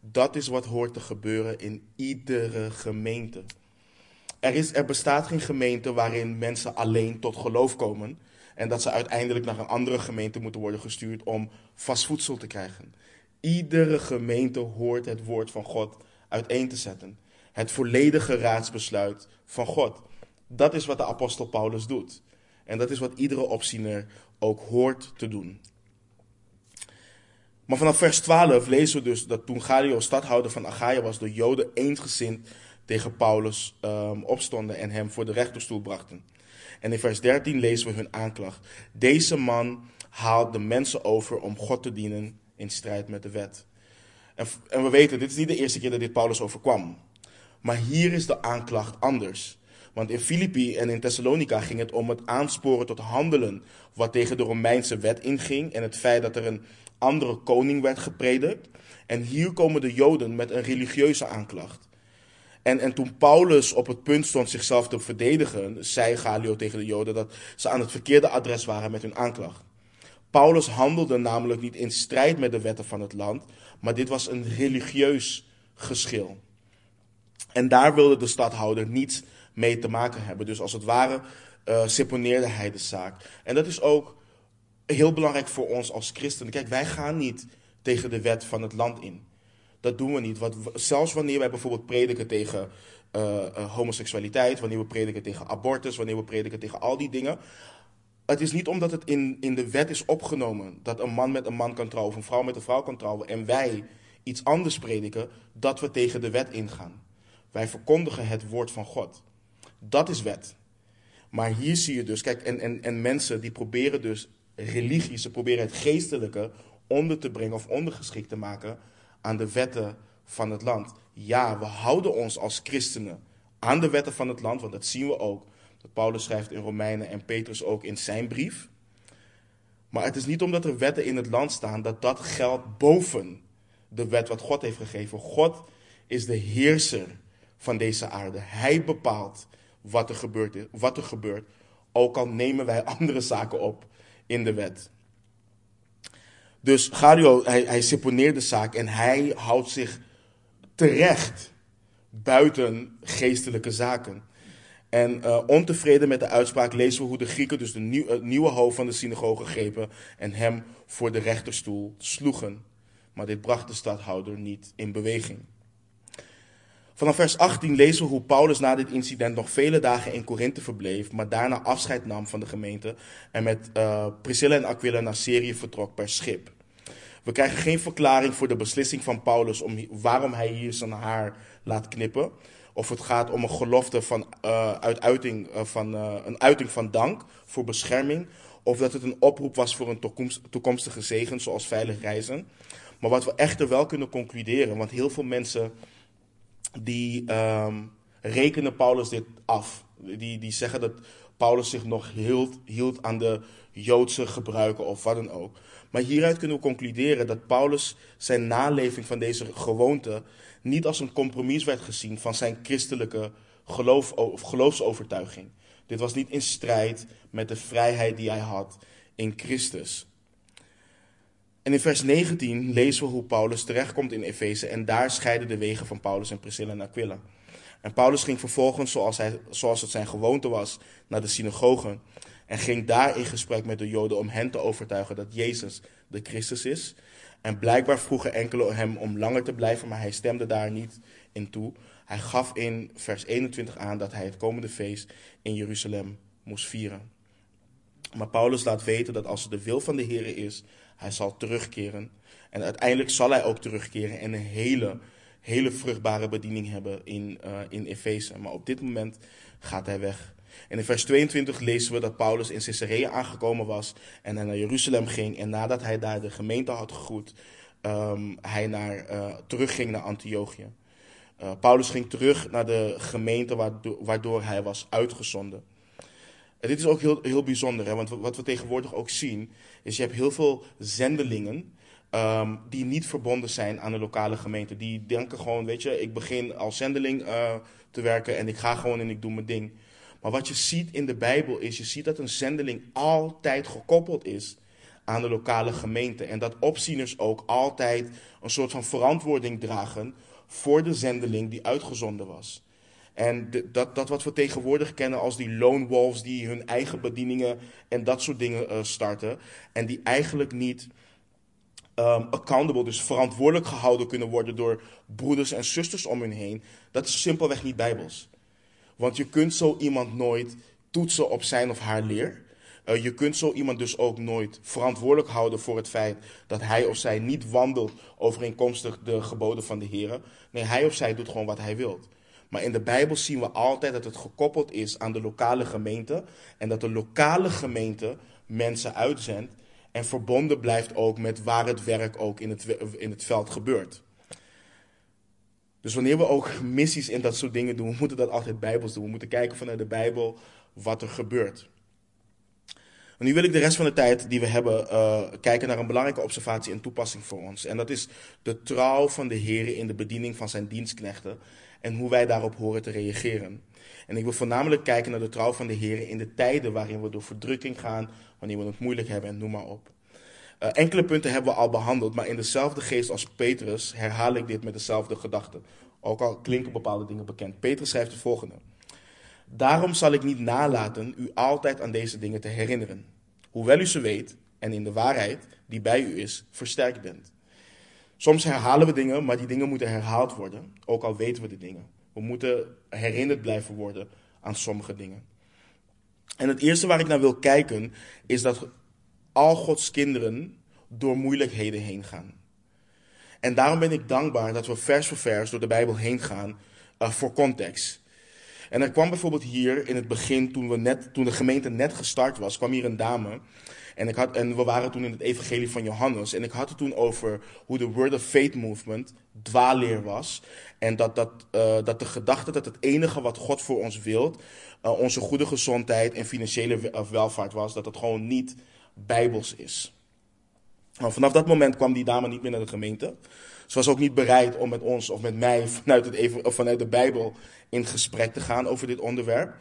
Dat is wat hoort te gebeuren in iedere gemeente. Er, is, er bestaat geen gemeente waarin mensen alleen tot geloof komen en dat ze uiteindelijk naar een andere gemeente moeten worden gestuurd om vast voedsel te krijgen. Iedere gemeente hoort het woord van God uiteen te zetten. Het volledige raadsbesluit van God. Dat is wat de apostel Paulus doet. En dat is wat iedere opziener ook hoort te doen. Maar vanaf vers 12 lezen we dus dat toen Gallio stadhouder van Achaia was, de Joden eensgezind tegen Paulus um, opstonden en hem voor de rechterstoel brachten. En in vers 13 lezen we hun aanklacht. Deze man haalt de mensen over om God te dienen in strijd met de wet. En, en we weten, dit is niet de eerste keer dat dit Paulus overkwam. Maar hier is de aanklacht anders. Want in Filippi en in Thessalonica ging het om het aansporen tot handelen wat tegen de Romeinse wet inging en het feit dat er een andere koning werd gepredikt. En hier komen de Joden met een religieuze aanklacht. En, en toen Paulus op het punt stond zichzelf te verdedigen, zei Galio tegen de Joden dat ze aan het verkeerde adres waren met hun aanklacht. Paulus handelde namelijk niet in strijd met de wetten van het land, maar dit was een religieus geschil. En daar wilde de stadhouder niets mee te maken hebben. Dus als het ware uh, seponeerde hij de zaak. En dat is ook heel belangrijk voor ons als christenen. Kijk, wij gaan niet tegen de wet van het land in. Dat doen we niet. Want zelfs wanneer wij bijvoorbeeld prediken tegen uh, uh, homoseksualiteit, wanneer we prediken tegen abortus, wanneer we prediken tegen al die dingen. Het is niet omdat het in, in de wet is opgenomen dat een man met een man kan trouwen of een vrouw met een vrouw kan trouwen en wij iets anders prediken, dat we tegen de wet ingaan. Wij verkondigen het woord van God. Dat is wet. Maar hier zie je dus, kijk, en, en, en mensen die proberen dus religie, ze proberen het geestelijke onder te brengen of ondergeschikt te maken aan de wetten van het land. Ja, we houden ons als christenen aan de wetten van het land, want dat zien we ook. Paulus schrijft in Romeinen en Petrus ook in zijn brief. Maar het is niet omdat er wetten in het land staan dat dat geldt boven de wet wat God heeft gegeven. God is de heerser van deze aarde. Hij bepaalt wat er gebeurt. Wat er gebeurt ook al nemen wij [laughs] andere zaken op in de wet. Dus Gario, hij, hij de zaak en hij houdt zich terecht buiten geestelijke zaken. En uh, ontevreden met de uitspraak lezen we hoe de Grieken dus de het nieuwe hoofd van de synagoge grepen en hem voor de rechterstoel sloegen. Maar dit bracht de stadhouder niet in beweging. Vanaf vers 18 lezen we hoe Paulus na dit incident nog vele dagen in Korinthe verbleef, maar daarna afscheid nam van de gemeente en met uh, Priscilla en Aquila naar Syrië vertrok per schip. We krijgen geen verklaring voor de beslissing van Paulus om waarom hij hier zijn haar laat knippen. Of het gaat om een gelofte van, uh, uiting, uh, van een uiting van dank voor bescherming. Of dat het een oproep was voor een toekomstige zegen, zoals veilig reizen. Maar wat we echter wel kunnen concluderen, want heel veel mensen die um, rekenen Paulus dit af. Die, die zeggen dat Paulus zich nog hield, hield aan de Joodse gebruiken of wat dan ook. Maar hieruit kunnen we concluderen dat Paulus zijn naleving van deze gewoonte niet als een compromis werd gezien van zijn christelijke geloof, of geloofsovertuiging. Dit was niet in strijd met de vrijheid die hij had in Christus. En in vers 19 lezen we hoe Paulus terechtkomt in Efeze en daar scheiden de wegen van Paulus en Priscilla en Aquila. En Paulus ging vervolgens, zoals, hij, zoals het zijn gewoonte was, naar de synagogen en ging daar in gesprek met de Joden om hen te overtuigen dat Jezus de Christus is. En blijkbaar vroegen enkele hem om langer te blijven, maar hij stemde daar niet in toe. Hij gaf in vers 21 aan dat hij het komende feest in Jeruzalem moest vieren. Maar Paulus laat weten dat als het de wil van de Heer is, hij zal terugkeren. En uiteindelijk zal hij ook terugkeren en een hele, hele vruchtbare bediening hebben in, uh, in Efeze. Maar op dit moment gaat hij weg. En in vers 22 lezen we dat Paulus in Caesarea aangekomen was en hij naar Jeruzalem ging. En nadat hij daar de gemeente had gegroet, um, hij naar, uh, terugging naar Antiochië. Uh, Paulus ging terug naar de gemeente waardoor hij was uitgezonden. En dit is ook heel, heel bijzonder, hè? want wat we tegenwoordig ook zien, is je hebt heel veel zendelingen um, die niet verbonden zijn aan de lokale gemeente. Die denken gewoon, weet je, ik begin als zendeling uh, te werken en ik ga gewoon en ik doe mijn ding. Maar wat je ziet in de Bijbel is, je ziet dat een zendeling altijd gekoppeld is aan de lokale gemeente. En dat opzieners ook altijd een soort van verantwoording dragen voor de zendeling die uitgezonden was. En dat, dat wat we tegenwoordig kennen als die lone wolves die hun eigen bedieningen en dat soort dingen uh, starten. En die eigenlijk niet um, accountable, dus verantwoordelijk gehouden kunnen worden door broeders en zusters om hun heen. Dat is simpelweg niet bijbels. Want je kunt zo iemand nooit toetsen op zijn of haar leer. Uh, je kunt zo iemand dus ook nooit verantwoordelijk houden voor het feit dat hij of zij niet wandelt overeenkomstig de geboden van de Heer. Nee, hij of zij doet gewoon wat hij wilt. Maar in de Bijbel zien we altijd dat het gekoppeld is aan de lokale gemeente. En dat de lokale gemeente mensen uitzendt. En verbonden blijft ook met waar het werk ook in het, in het veld gebeurt. Dus wanneer we ook missies in dat soort dingen doen, we moeten dat altijd bijbels doen. We moeten kijken vanuit de Bijbel wat er gebeurt. En nu wil ik de rest van de tijd die we hebben uh, kijken naar een belangrijke observatie en toepassing voor ons. En dat is de trouw van de Heer in de bediening van zijn dienstknechten en hoe wij daarop horen te reageren. En ik wil voornamelijk kijken naar de trouw van de Heer in de tijden waarin we door verdrukking gaan, wanneer we het moeilijk hebben en noem maar op. Uh, enkele punten hebben we al behandeld, maar in dezelfde geest als Petrus herhaal ik dit met dezelfde gedachte. Ook al klinken bepaalde dingen bekend. Petrus schrijft het volgende. Daarom zal ik niet nalaten u altijd aan deze dingen te herinneren, hoewel u ze weet en in de waarheid die bij u is versterkt bent. Soms herhalen we dingen, maar die dingen moeten herhaald worden, ook al weten we de dingen. We moeten herinnerd blijven worden aan sommige dingen. En het eerste waar ik naar wil kijken is dat al Gods kinderen door moeilijkheden heen gaan. En daarom ben ik dankbaar dat we vers voor vers door de Bijbel heen gaan uh, voor context. En er kwam bijvoorbeeld hier in het begin, toen, we net, toen de gemeente net gestart was, kwam hier een dame. En, ik had, en we waren toen in het evangelie van Johannes. En ik had het toen over hoe de Word of Faith Movement dwaalleer was. En dat, dat, uh, dat de gedachte dat het enige wat God voor ons wil, uh, onze goede gezondheid en financiële welvaart was, dat het gewoon niet bijbels is. Nou, vanaf dat moment kwam die dame niet meer naar de gemeente. Ze was ook niet bereid om met ons of met mij vanuit, het even, of vanuit de Bijbel in gesprek te gaan over dit onderwerp.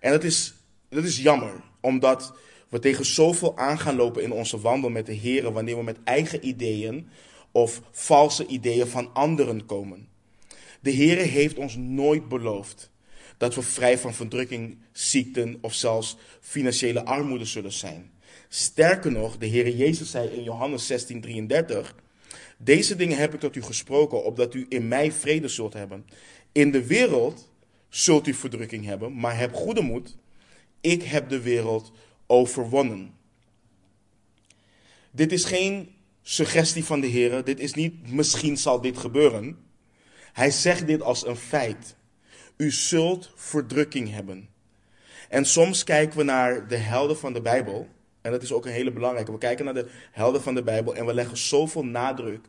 En dat is, dat is jammer, omdat we tegen zoveel aan gaan lopen in onze wandel met de Heer wanneer we met eigen ideeën of valse ideeën van anderen komen. De Heer heeft ons nooit beloofd dat we vrij van verdrukking, ziekten of zelfs financiële armoede zullen zijn. Sterker nog, de Heer Jezus zei in Johannes 16:33: Deze dingen heb ik tot u gesproken, opdat u in mij vrede zult hebben. In de wereld zult u verdrukking hebben, maar heb goede moed. Ik heb de wereld overwonnen. Dit is geen suggestie van de Heer. Dit is niet misschien zal dit gebeuren. Hij zegt dit als een feit. U zult verdrukking hebben. En soms kijken we naar de helden van de Bijbel. En dat is ook een hele belangrijke. We kijken naar de helden van de Bijbel en we leggen zoveel nadruk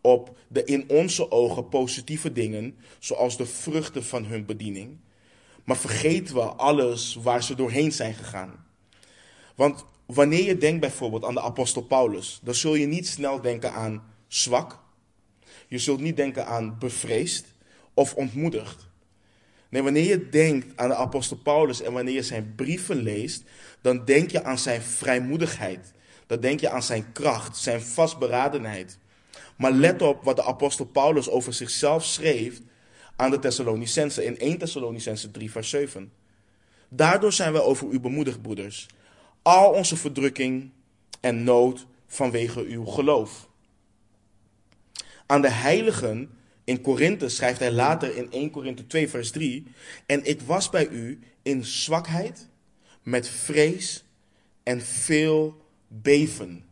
op de in onze ogen positieve dingen, zoals de vruchten van hun bediening. Maar vergeten we alles waar ze doorheen zijn gegaan. Want wanneer je denkt bijvoorbeeld aan de apostel Paulus, dan zul je niet snel denken aan zwak. Je zult niet denken aan bevreesd of ontmoedigd. Nee, wanneer je denkt aan de apostel Paulus en wanneer je zijn brieven leest, dan denk je aan zijn vrijmoedigheid. Dan denk je aan zijn kracht, zijn vastberadenheid. Maar let op wat de apostel Paulus over zichzelf schreef aan de Thessalonicensen in 1 Thessalonicensen 3 vers 7. Daardoor zijn wij over u bemoedigd, broeders. Al onze verdrukking en nood vanwege uw geloof. Aan de heiligen in Korinthe schrijft hij later in 1 Korinthe 2 vers 3. En ik was bij u in zwakheid, met vrees en veel beven.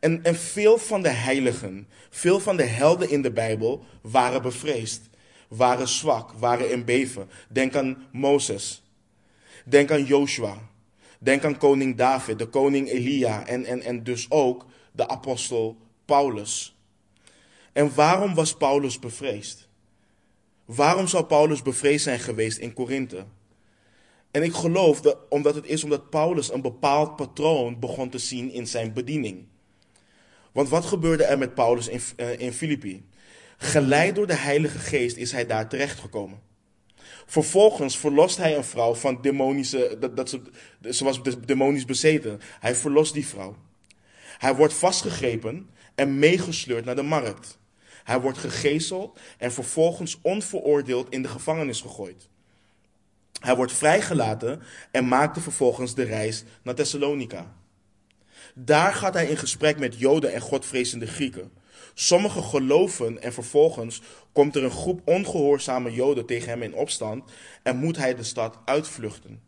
En, en veel van de heiligen, veel van de helden in de Bijbel waren bevreesd, waren zwak, waren in beven. Denk aan Mozes. Denk aan Joshua. Denk aan koning David, de koning Elia en, en, en dus ook de apostel Paulus. En waarom was Paulus bevreesd? Waarom zou Paulus bevreesd zijn geweest in Korinthe? En ik geloof dat omdat het is omdat Paulus een bepaald patroon begon te zien in zijn bediening. Want wat gebeurde er met Paulus in, uh, in Filippi? Geleid door de Heilige Geest is hij daar terechtgekomen. Vervolgens verlost hij een vrouw van demonische, dat, ze, ze was demonisch bezeten. Hij verlost die vrouw. Hij wordt vastgegrepen en meegesleurd naar de markt. Hij wordt gegezeld en vervolgens onveroordeeld in de gevangenis gegooid. Hij wordt vrijgelaten en maakte vervolgens de reis naar Thessalonica. Daar gaat hij in gesprek met Joden en godvrezende Grieken. Sommigen geloven en vervolgens komt er een groep ongehoorzame Joden tegen hem in opstand en moet hij de stad uitvluchten.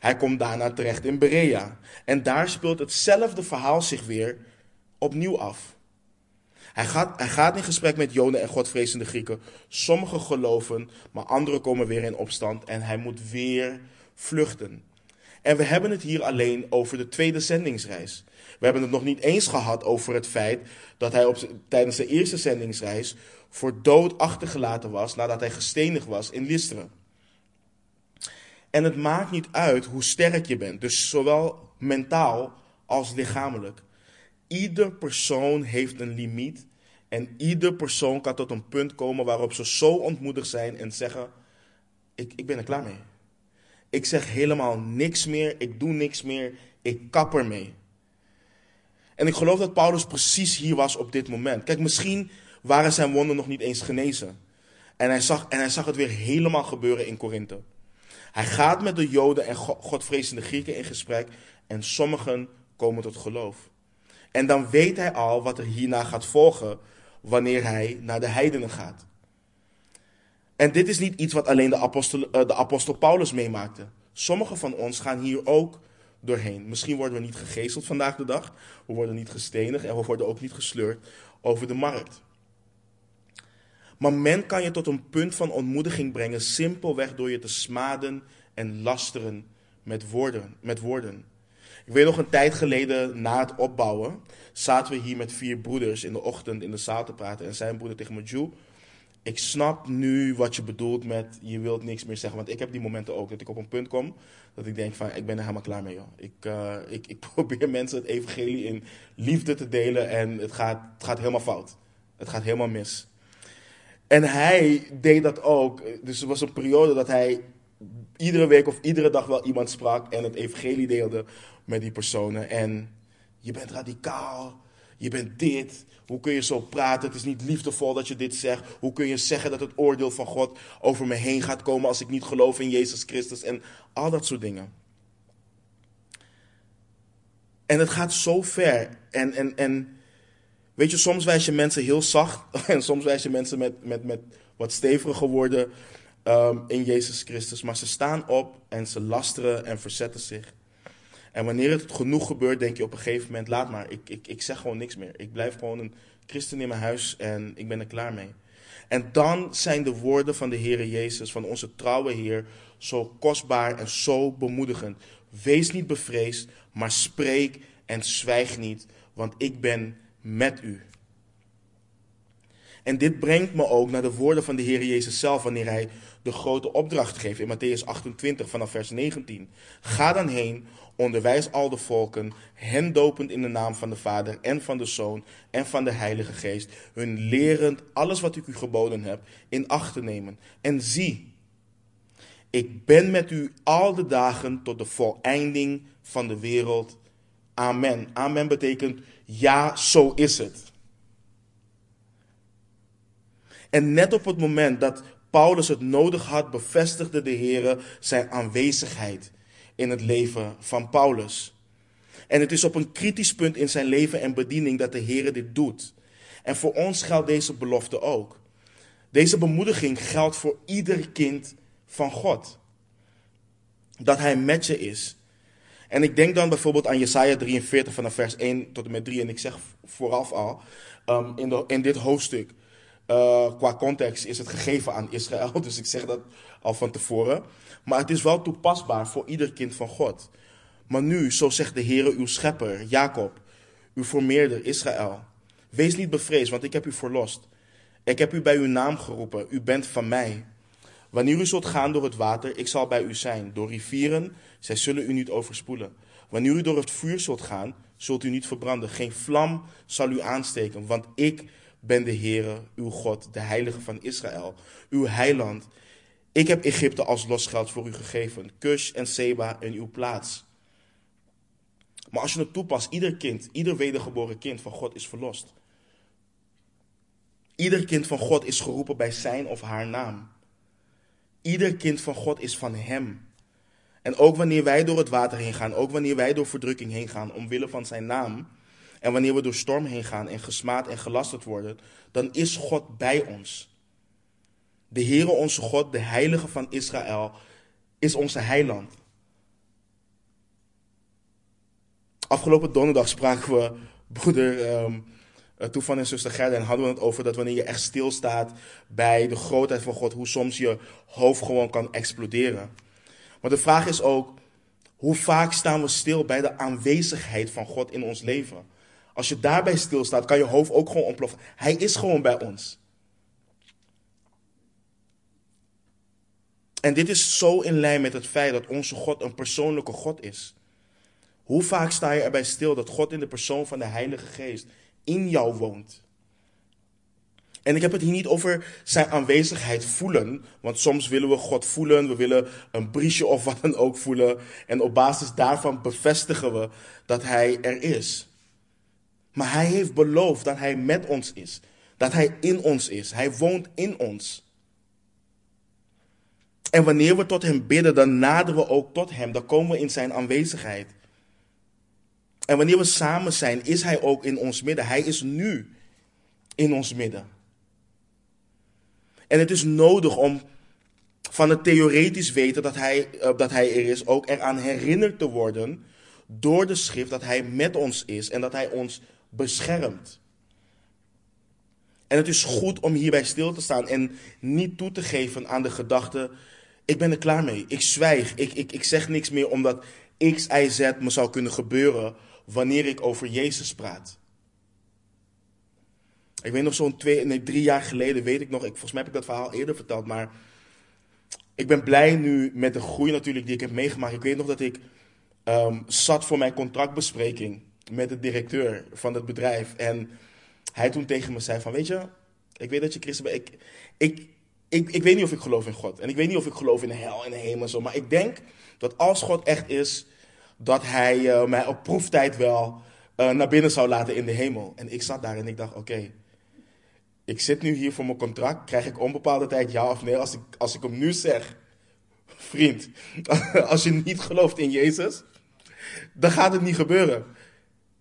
Hij komt daarna terecht in Berea en daar speelt hetzelfde verhaal zich weer opnieuw af. Hij gaat, hij gaat in gesprek met Joden en godvrezende Grieken. Sommigen geloven, maar anderen komen weer in opstand en hij moet weer vluchten. En we hebben het hier alleen over de tweede zendingsreis. We hebben het nog niet eens gehad over het feit dat hij op, tijdens de eerste zendingsreis voor dood achtergelaten was nadat hij gestenigd was in Lystra. En het maakt niet uit hoe sterk je bent, dus zowel mentaal als lichamelijk. Ieder persoon heeft een limiet en ieder persoon kan tot een punt komen waarop ze zo ontmoedigd zijn en zeggen: ik, ik ben er klaar mee. Ik zeg helemaal niks meer, ik doe niks meer, ik kap ermee. En ik geloof dat Paulus precies hier was op dit moment. Kijk, misschien waren zijn wonden nog niet eens genezen. En hij zag, en hij zag het weer helemaal gebeuren in Korinthe. Hij gaat met de Joden en Godvrezende Grieken in gesprek en sommigen komen tot geloof. En dan weet hij al wat er hierna gaat volgen wanneer hij naar de heidenen gaat. En dit is niet iets wat alleen de apostel, eh, de apostel Paulus meemaakte. Sommigen van ons gaan hier ook doorheen. Misschien worden we niet gegezeld vandaag de dag, we worden niet gestenigd en we worden ook niet gesleurd over de markt. Maar men kan je tot een punt van ontmoediging brengen, simpelweg door je te smaden en lasteren met woorden. Met woorden. Ik weet nog een tijd geleden, na het opbouwen, zaten we hier met vier broeders in de ochtend in de zaal te praten. En zei een broeder tegen me, Joe, ik snap nu wat je bedoelt met je wilt niks meer zeggen. Want ik heb die momenten ook, dat ik op een punt kom dat ik denk van, ik ben er helemaal klaar mee, joh. Ik, uh, ik, ik [laughs] probeer mensen het evangelie in liefde te delen en het gaat, het gaat helemaal fout. Het gaat helemaal mis. En hij deed dat ook. Dus er was een periode dat hij iedere week of iedere dag wel iemand sprak en het evangelie deelde met die personen. En je bent radicaal, je bent dit. Hoe kun je zo praten? Het is niet liefdevol dat je dit zegt. Hoe kun je zeggen dat het oordeel van God over me heen gaat komen als ik niet geloof in Jezus Christus? En al dat soort dingen. En het gaat zo ver. En, en, en Weet je, soms wijs je mensen heel zacht [laughs] en soms wijs je mensen met, met, met wat steviger geworden um, in Jezus Christus. Maar ze staan op en ze lasteren en verzetten zich. En wanneer het genoeg gebeurt, denk je op een gegeven moment: laat maar, ik, ik, ik zeg gewoon niks meer. Ik blijf gewoon een christen in mijn huis en ik ben er klaar mee. En dan zijn de woorden van de Heer Jezus, van onze trouwe Heer, zo kostbaar en zo bemoedigend. Wees niet bevreesd, maar spreek en zwijg niet, want ik ben met u. En dit brengt me ook naar de woorden van de Heer Jezus zelf wanneer hij de grote opdracht geeft in Matthäus 28 vanaf vers 19. Ga dan heen, onderwijs al de volken, hen dopend in de naam van de Vader en van de Zoon en van de Heilige Geest, hun lerend alles wat ik u geboden heb in acht te nemen. En zie, ik ben met u al de dagen tot de voleinding van de wereld. Amen. Amen betekent ja, zo is het. En net op het moment dat Paulus het nodig had, bevestigde de Heer zijn aanwezigheid in het leven van Paulus. En het is op een kritisch punt in zijn leven en bediening dat de Heer dit doet. En voor ons geldt deze belofte ook. Deze bemoediging geldt voor ieder kind van God. Dat hij met je is. En ik denk dan bijvoorbeeld aan Jesaja 43 vanaf vers 1 tot en met 3. En ik zeg vooraf al, um, in, in dit hoofdstuk, uh, qua context is het gegeven aan Israël. [laughs] Dus ik zeg dat al van tevoren. Maar het is wel toepasbaar voor ieder kind van God. Maar nu, zo zegt de Heere uw schepper, Jacob, uw formeerder, Israël. Wees niet bevreesd, want ik heb u verlost. Ik heb u bij uw naam geroepen, u bent van mij. Wanneer u zult gaan door het water, ik zal bij u zijn. Door rivieren, zij zullen u niet overspoelen. Wanneer u door het vuur zult gaan, zult u niet verbranden. Geen vlam zal u aansteken, want ik ben de Heere, uw God, de Heilige van Israël, uw heiland. Ik heb Egypte als losgeld voor u gegeven, Kush en Seba in uw plaats. Maar als je het toepast, ieder kind, ieder wedergeboren kind van God is verlost. Ieder kind van God is geroepen bij zijn of haar naam. Ieder kind van God is van Hem. En ook wanneer wij door het water heen gaan, ook wanneer wij door verdrukking heen gaan, omwille van Zijn naam, en wanneer we door storm heen gaan en gesmaad en gelasterd worden, dan is God bij ons. De Heere onze God, de Heilige van Israël, is onze heiland. Afgelopen donderdag spraken we broeder um, en zuster Gerda en hadden we het over dat wanneer je echt stilstaat bij de grootheid van God, hoe soms je hoofd gewoon kan exploderen. Maar de vraag is ook, hoe vaak staan we stil bij de aanwezigheid van God in ons leven? Als je daarbij stilstaat, kan je hoofd ook gewoon ontploffen. Hij is gewoon bij ons. En dit is zo in lijn met het feit dat onze God een persoonlijke God is. Hoe vaak sta je erbij stil dat God in de persoon van de Heilige Geest in jou woont? En ik heb het hier niet over zijn aanwezigheid voelen, want soms willen we God voelen, we willen een briesje of wat dan ook voelen, en op basis daarvan bevestigen we dat Hij er is. Maar hij heeft beloofd dat hij met ons is. Dat hij in ons is. Hij woont in ons. En wanneer we tot hem bidden, dan naderen we ook tot hem. Dan komen we in zijn aanwezigheid. En wanneer we samen zijn, is hij ook in ons midden. Hij is nu in ons midden. En het is nodig om van het theoretisch weten dat hij, uh, dat hij er is, ook eraan herinnerd te worden door de schrift dat hij met ons is en dat hij ons beschermt. En het is goed om hierbij stil te staan en niet toe te geven aan de gedachte: ik ben er klaar mee, ik zwijg, ik, ik, ik zeg niks meer omdat X, Y, Z me zou kunnen gebeuren wanneer ik over Jezus praat. Ik weet nog zo'n twee, nee, drie jaar geleden, weet ik nog, ik, volgens mij heb ik dat verhaal eerder verteld, maar ik ben blij nu met de groei natuurlijk die ik heb meegemaakt. Ik weet nog dat ik um, zat voor mijn contractbespreking met de directeur van het bedrijf. En hij toen tegen me zei van, weet je, ik weet dat je christen bent. Ik, ik, ik, ik weet niet of ik geloof in God. En ik weet niet of ik geloof in de hel en de hemel zo. Maar ik denk dat als God echt is, dat hij uh, mij op proeftijd wel uh, naar binnen zou laten in de hemel. En ik zat daar en ik dacht, oké, ik zit nu hier voor mijn contract. Krijg ik onbepaalde tijd ja of nee? Als ik, als ik hem nu zeg, vriend, [laughs] als je niet gelooft in Jezus, dan gaat het niet gebeuren.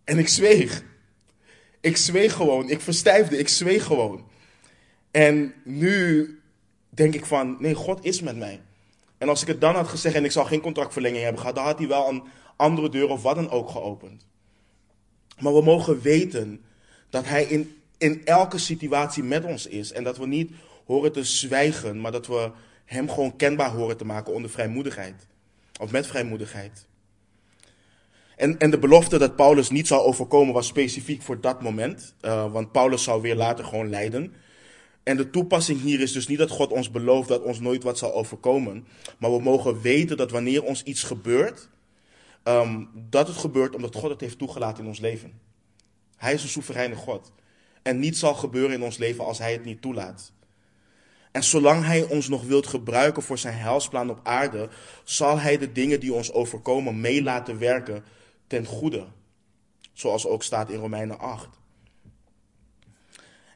En ik zweeg. Ik zweeg gewoon. Ik verstijfde. Ik zweeg gewoon. En nu denk ik van, nee, God is met mij. En als ik het dan had gezegd en ik zou geen contractverlenging hebben gehad, dan had hij wel een andere deur of wat dan ook geopend. Maar we mogen weten dat hij in, in elke situatie met ons is. En dat we niet horen te zwijgen, maar dat we hem gewoon kenbaar horen te maken onder vrijmoedigheid. Of met vrijmoedigheid. En, en de belofte dat Paulus niet zou overkomen was specifiek voor dat moment. Uh, want Paulus zou weer later gewoon lijden. En de toepassing hier is dus niet dat God ons belooft dat ons nooit wat zal overkomen. Maar we mogen weten dat wanneer ons iets gebeurt, um, dat het gebeurt omdat God het heeft toegelaten in ons leven. Hij is een soevereine God. En niets zal gebeuren in ons leven als Hij het niet toelaat. En zolang Hij ons nog wilt gebruiken voor zijn helsplan op aarde, zal Hij de dingen die ons overkomen mee laten werken ten goede. Zoals ook staat in Romeinen 8.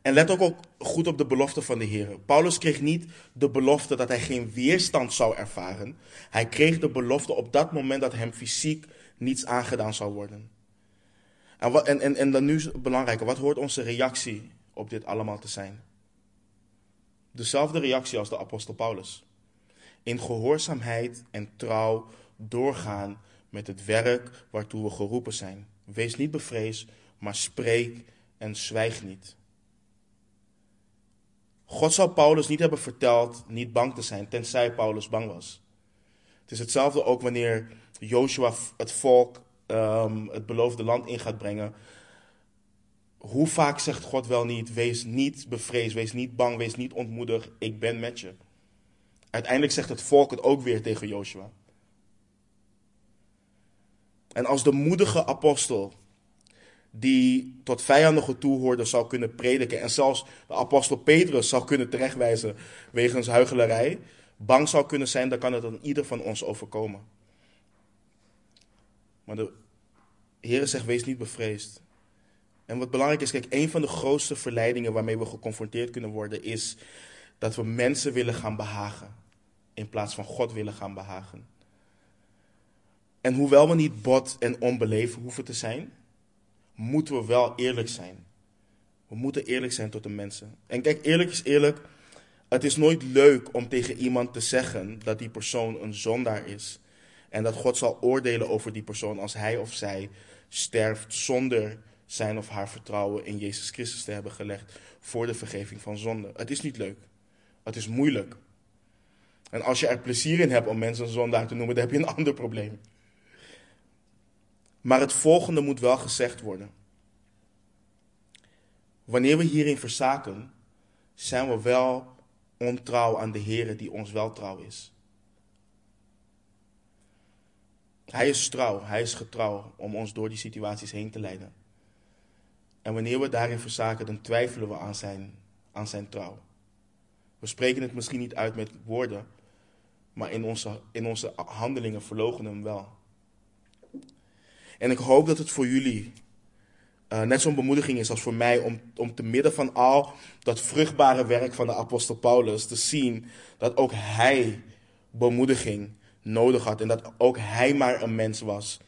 En let ook, ook goed op de belofte van de Heer. Paulus kreeg niet de belofte dat hij geen weerstand zou ervaren. Hij kreeg de belofte op dat moment dat hem fysiek niets aangedaan zou worden. En, wat, en, en, en dan nu het belangrijke, wat hoort onze reactie op dit allemaal te zijn? Dezelfde reactie als de apostel Paulus. In gehoorzaamheid en trouw doorgaan met het werk waartoe we geroepen zijn. Wees niet bevreesd, maar spreek en zwijg niet. God zou Paulus niet hebben verteld niet bang te zijn, tenzij Paulus bang was. Het is hetzelfde ook wanneer Joshua het volk um, het beloofde land in gaat brengen. Hoe vaak zegt God wel niet: wees niet bevreesd, wees niet bang, wees niet ontmoedigd, ik ben met je. Uiteindelijk zegt het volk het ook weer tegen Joshua. En als de moedige apostel die tot vijanden toehoorden zou kunnen prediken en zelfs de apostel Petrus zou kunnen terechtwijzen wegens huichelarij, bang zou kunnen zijn, dan kan het aan ieder van ons overkomen. Maar de Heer zegt, wees niet bevreesd. En wat belangrijk is, kijk, een van de grootste verleidingen waarmee we geconfronteerd kunnen worden, is dat we mensen willen gaan behagen, in plaats van God willen gaan behagen. En hoewel we niet bot en onbeleven hoeven te zijn, moeten we wel eerlijk zijn. We moeten eerlijk zijn tot de mensen. En kijk, eerlijk is eerlijk. Het is nooit leuk om tegen iemand te zeggen dat die persoon een zondaar is. En dat God zal oordelen over die persoon als hij of zij sterft zonder zijn of haar vertrouwen in Jezus Christus te hebben gelegd voor de vergeving van zonde. Het is niet leuk. Het is moeilijk. En als je er plezier in hebt om mensen een zondaar te noemen, dan heb je een [laughs] ander probleem. Maar het volgende moet wel gezegd worden. Wanneer we hierin verzaken, zijn we wel ontrouw aan de Heer die ons wel trouw is. Hij is trouw, hij is getrouw om ons door die situaties heen te leiden. En wanneer we daarin verzaken, dan twijfelen we aan zijn, aan zijn trouw. We spreken het misschien niet uit met woorden, maar in onze, in onze handelingen verlogen hem wel. En ik hoop dat het voor jullie uh, net zo'n bemoediging is als voor mij om, om te midden van al dat vruchtbare werk van de apostel Paulus te zien dat ook hij bemoediging nodig had en dat ook hij maar een mens was.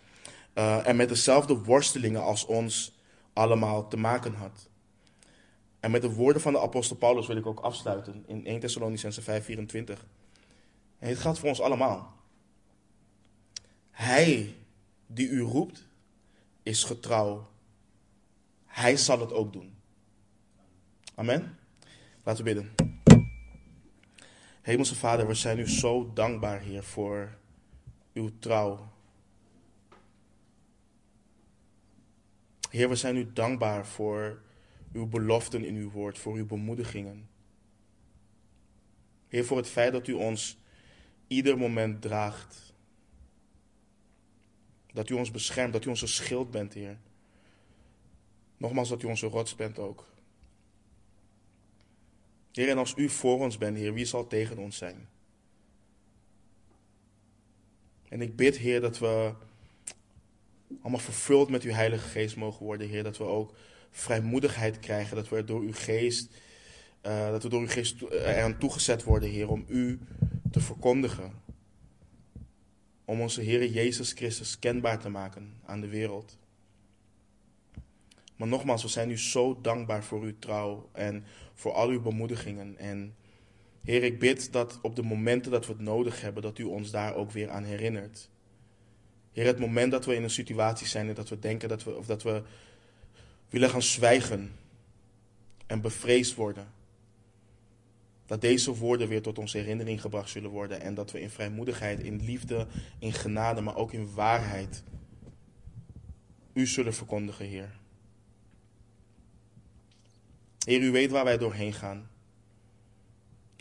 Uh, en met dezelfde worstelingen als ons allemaal te maken had. En met de woorden van de apostel Paulus wil ik ook afsluiten in 1 Thessalonicense 5:24. En het gaat voor ons allemaal. Hij die u roept, is getrouw. Hij zal het ook doen. Amen. Laten we bidden. Hemelse Vader, we zijn u zo dankbaar, Heer, voor uw trouw. Heer, we zijn u dankbaar voor uw beloften in uw woord, voor uw bemoedigingen. Heer, voor het feit dat u ons ieder moment draagt. Dat u ons beschermt, dat u onze schild bent, Heer. Nogmaals, dat u onze rots bent ook. Heer, en als u voor ons bent, Heer, wie zal tegen ons zijn? En ik bid, Heer, dat we allemaal vervuld met uw Heilige Geest mogen worden, Heer. Dat we ook vrijmoedigheid krijgen, dat we door uw geest, uh, dat we door uw geest eraan toegezet worden, Heer, om u te verkondigen om onze Heer Jezus Christus kenbaar te maken aan de wereld. Maar nogmaals, we zijn u zo dankbaar voor uw trouw en voor al uw bemoedigingen. En Heer, ik bid dat op de momenten dat we het nodig hebben, dat u ons daar ook weer aan herinnert. Heer, het moment dat we in een situatie zijn en dat we denken dat we, of dat we willen gaan zwijgen en bevreesd worden, dat deze woorden weer tot onze herinnering gebracht zullen worden en dat we in vrijmoedigheid, in liefde, in genade, maar ook in waarheid u zullen verkondigen, Heer. Heer, u weet waar wij doorheen gaan.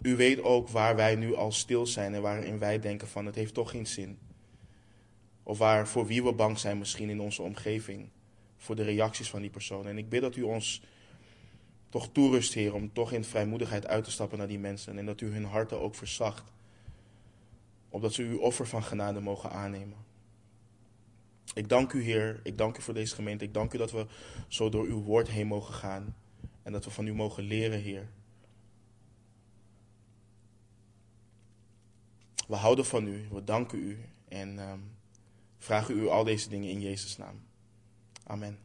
U weet ook waar wij nu al stil zijn en waarin wij denken van het heeft toch geen zin. Of waar voor wie we bang zijn misschien in onze omgeving. Voor de reacties van die persoon. En ik bid dat u ons toch toerust, Heer, om toch in vrijmoedigheid uit te stappen naar die mensen. En dat u hun harten ook verzacht. Opdat ze uw offer van genade mogen aannemen. Ik dank u, Heer. Ik dank u voor deze gemeente. Ik dank u dat we zo door uw woord heen mogen gaan. En dat we van u mogen leren, Heer. We houden van u, we danken u en um, vragen u al deze dingen in Jezus' naam. Amen.